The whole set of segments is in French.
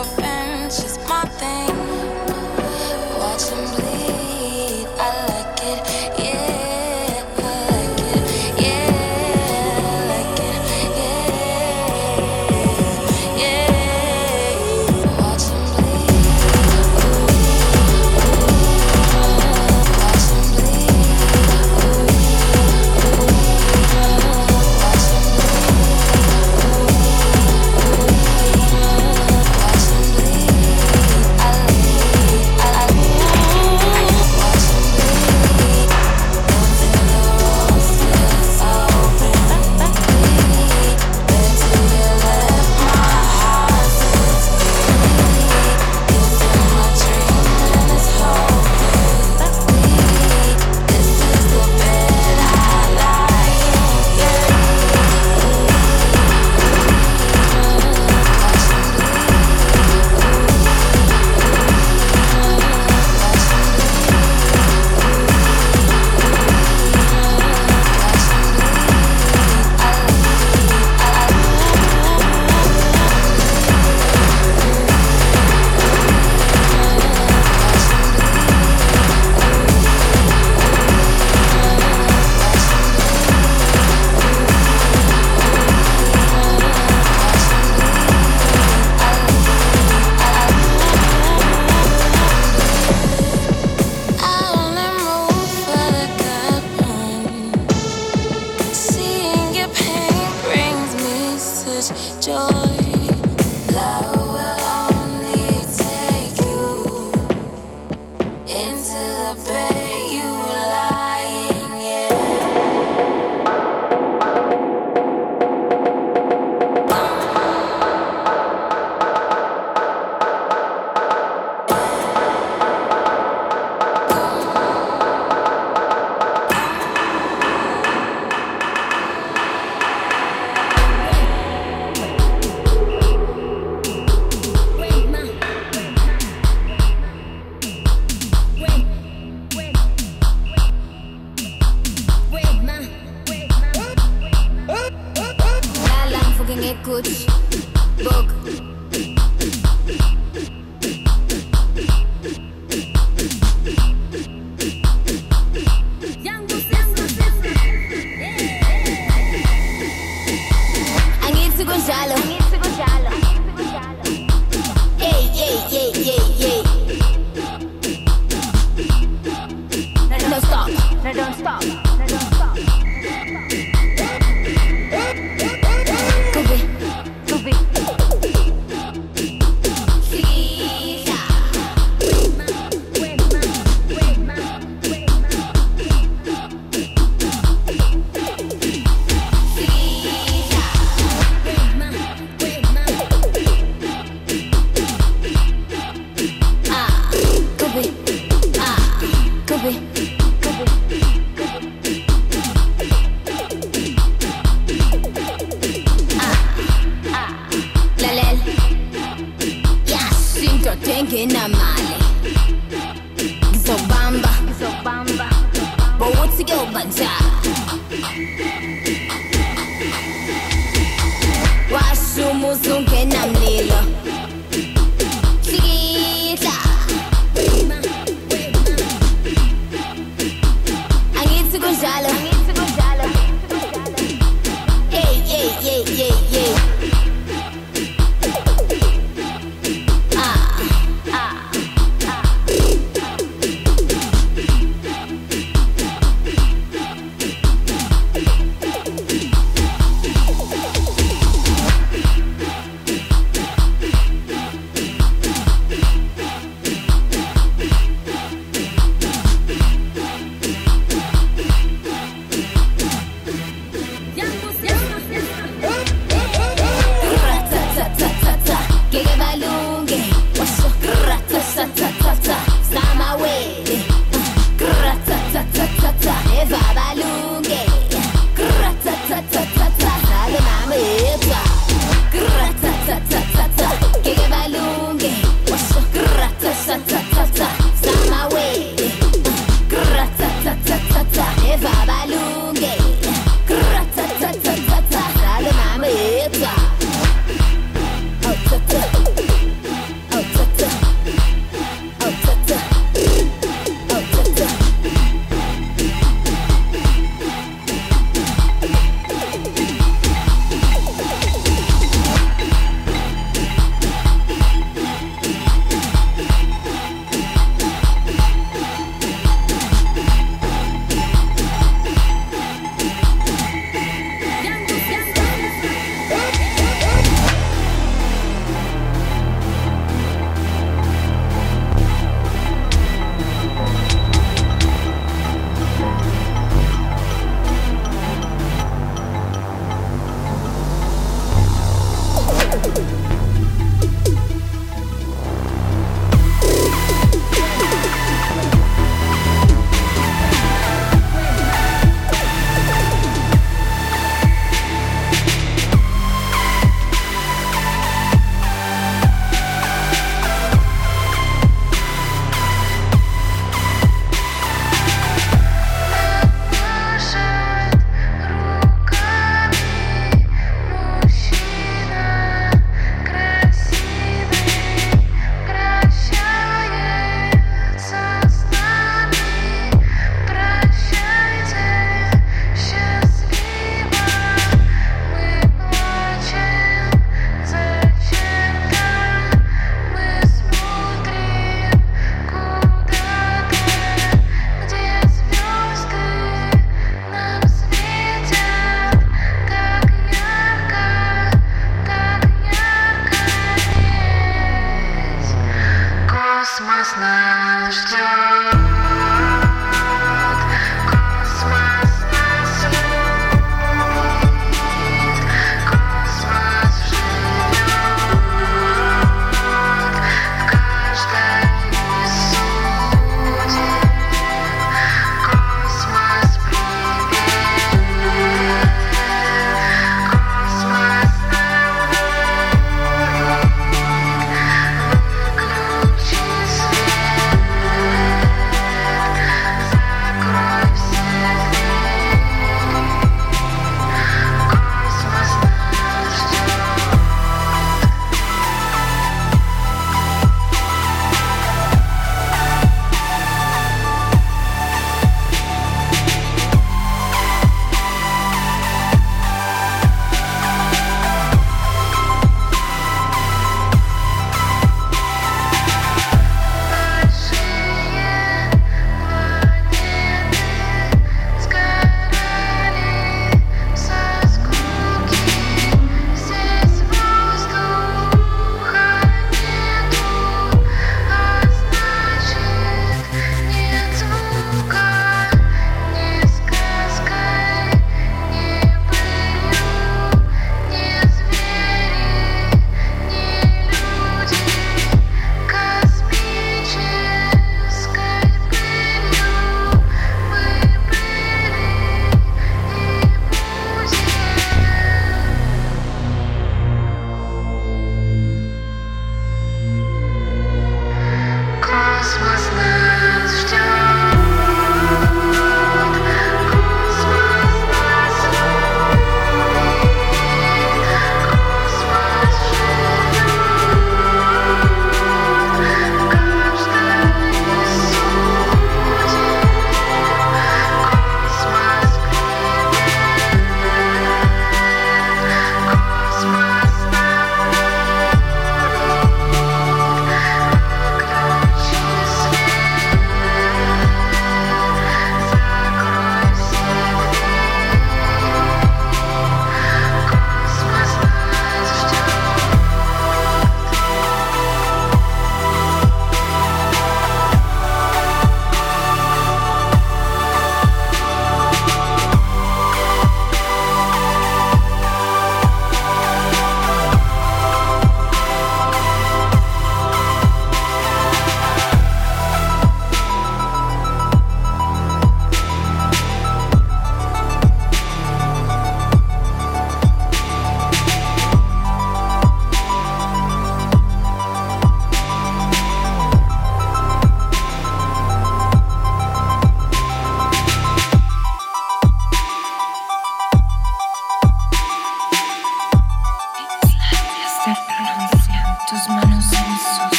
yourself and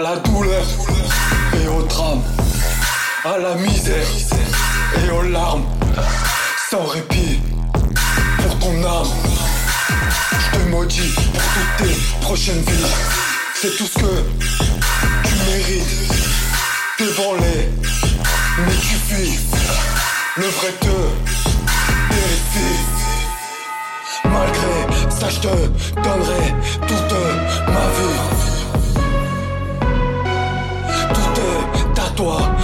à la douleur et au drame, à la misère et aux larmes, sans répit pour ton âme. Je te maudis pour toutes tes prochaines vies, c'est tout ce que tu mérites. Devant les, mais tu fuis, le vrai te vérifie. Malgré ça, je te donnerai toute ma vie. 父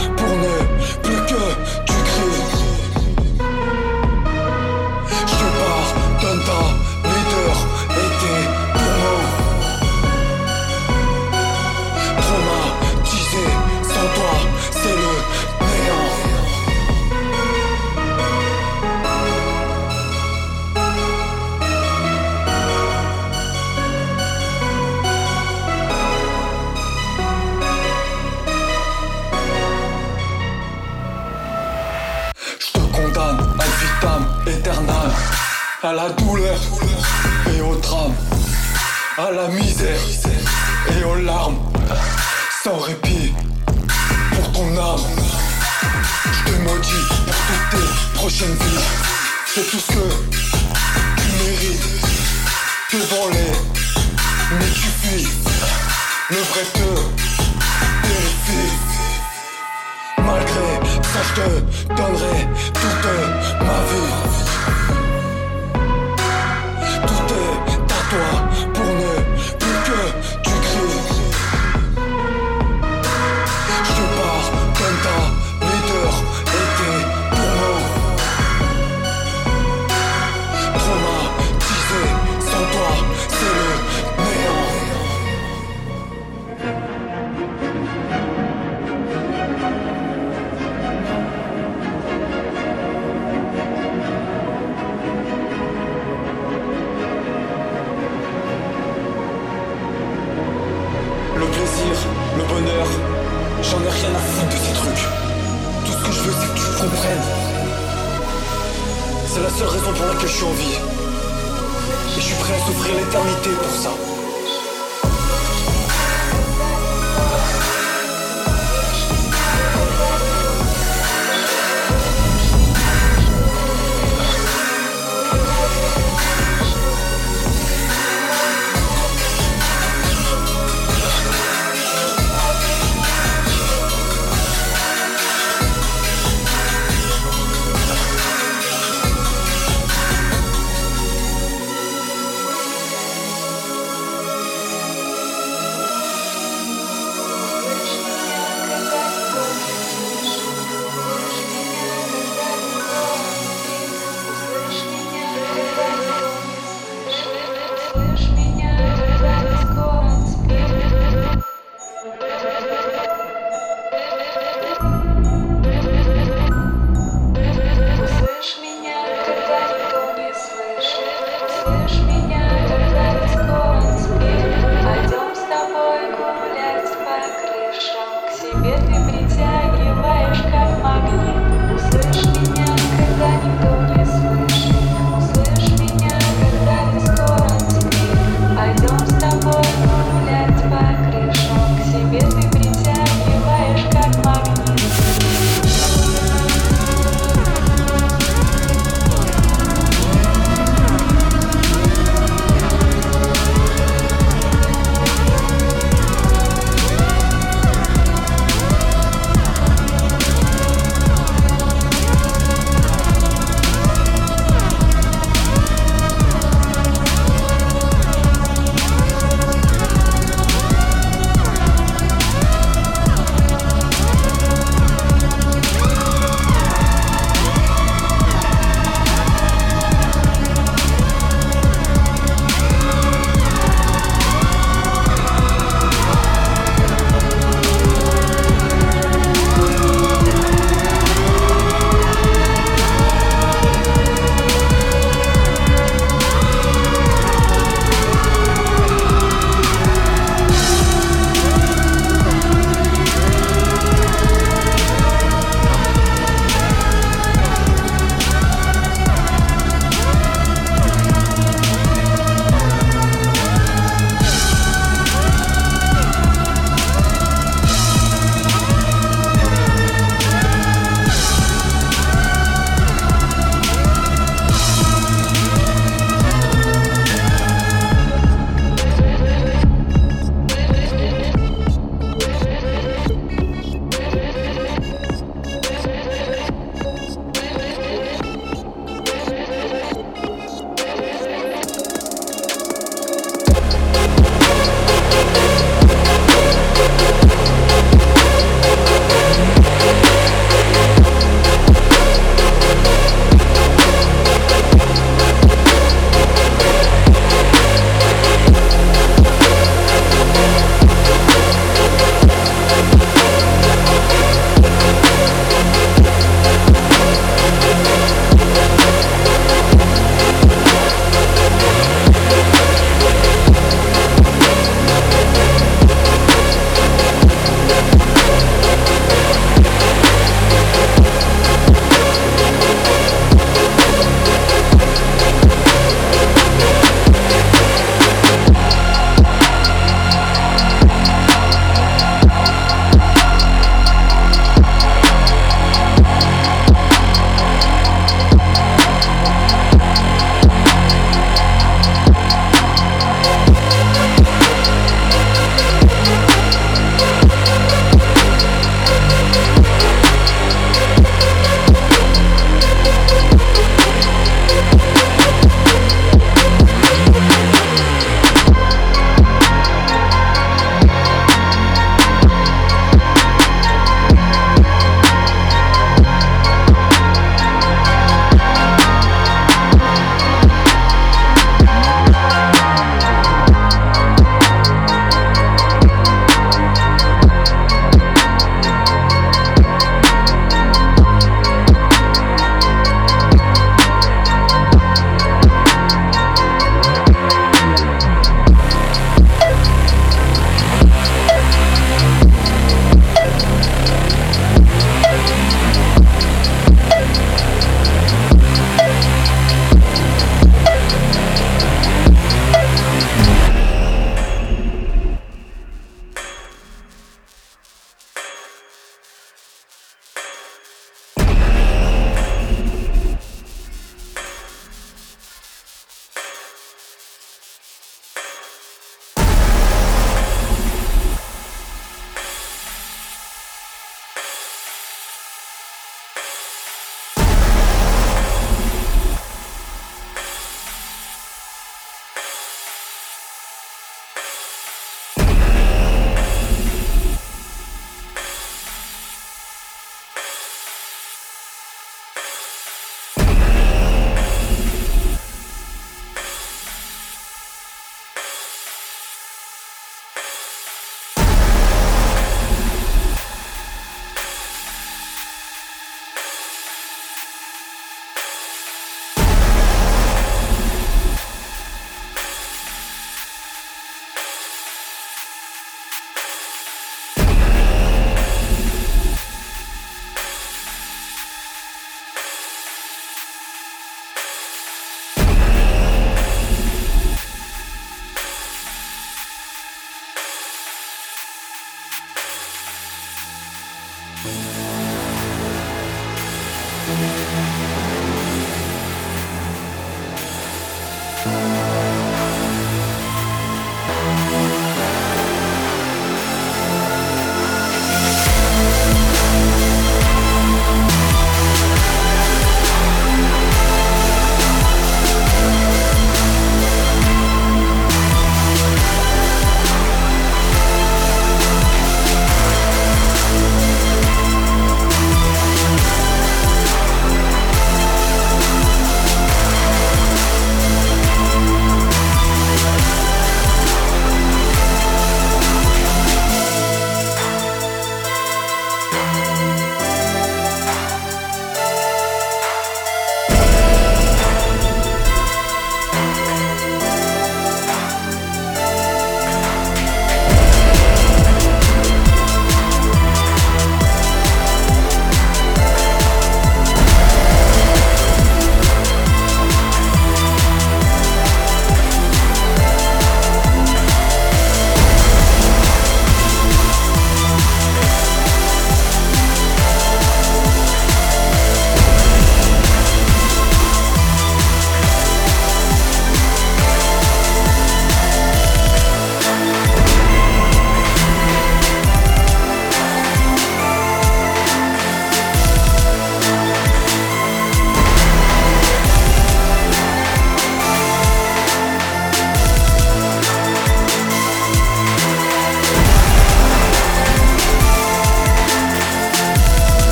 à la douleur et au drame, à la misère et aux larmes, sans répit pour ton âme. Je te maudis pour toutes tes prochaines vies, c'est tout ce que tu mérites. Devant les, mais tu fuis, le vrai te vérifie. Malgré ça, je te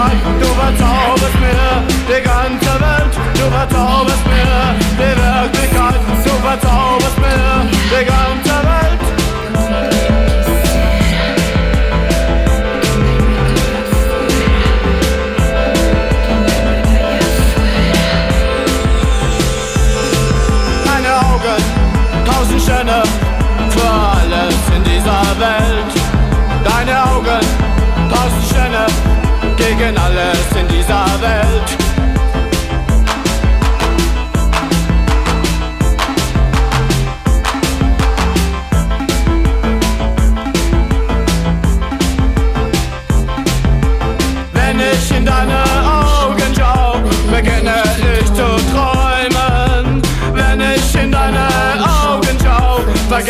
Tag. Du verzauberst mir die ganze Welt, du verzauberst mir die Wirklichkeit, du verzauberst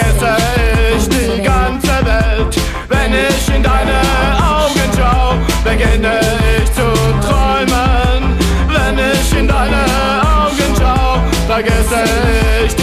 vergesse ich die ganze Welt. Wenn ich in deine Augen schau, beginne ich zu träumen. Wenn ich in deine Augen schau, vergesse ich die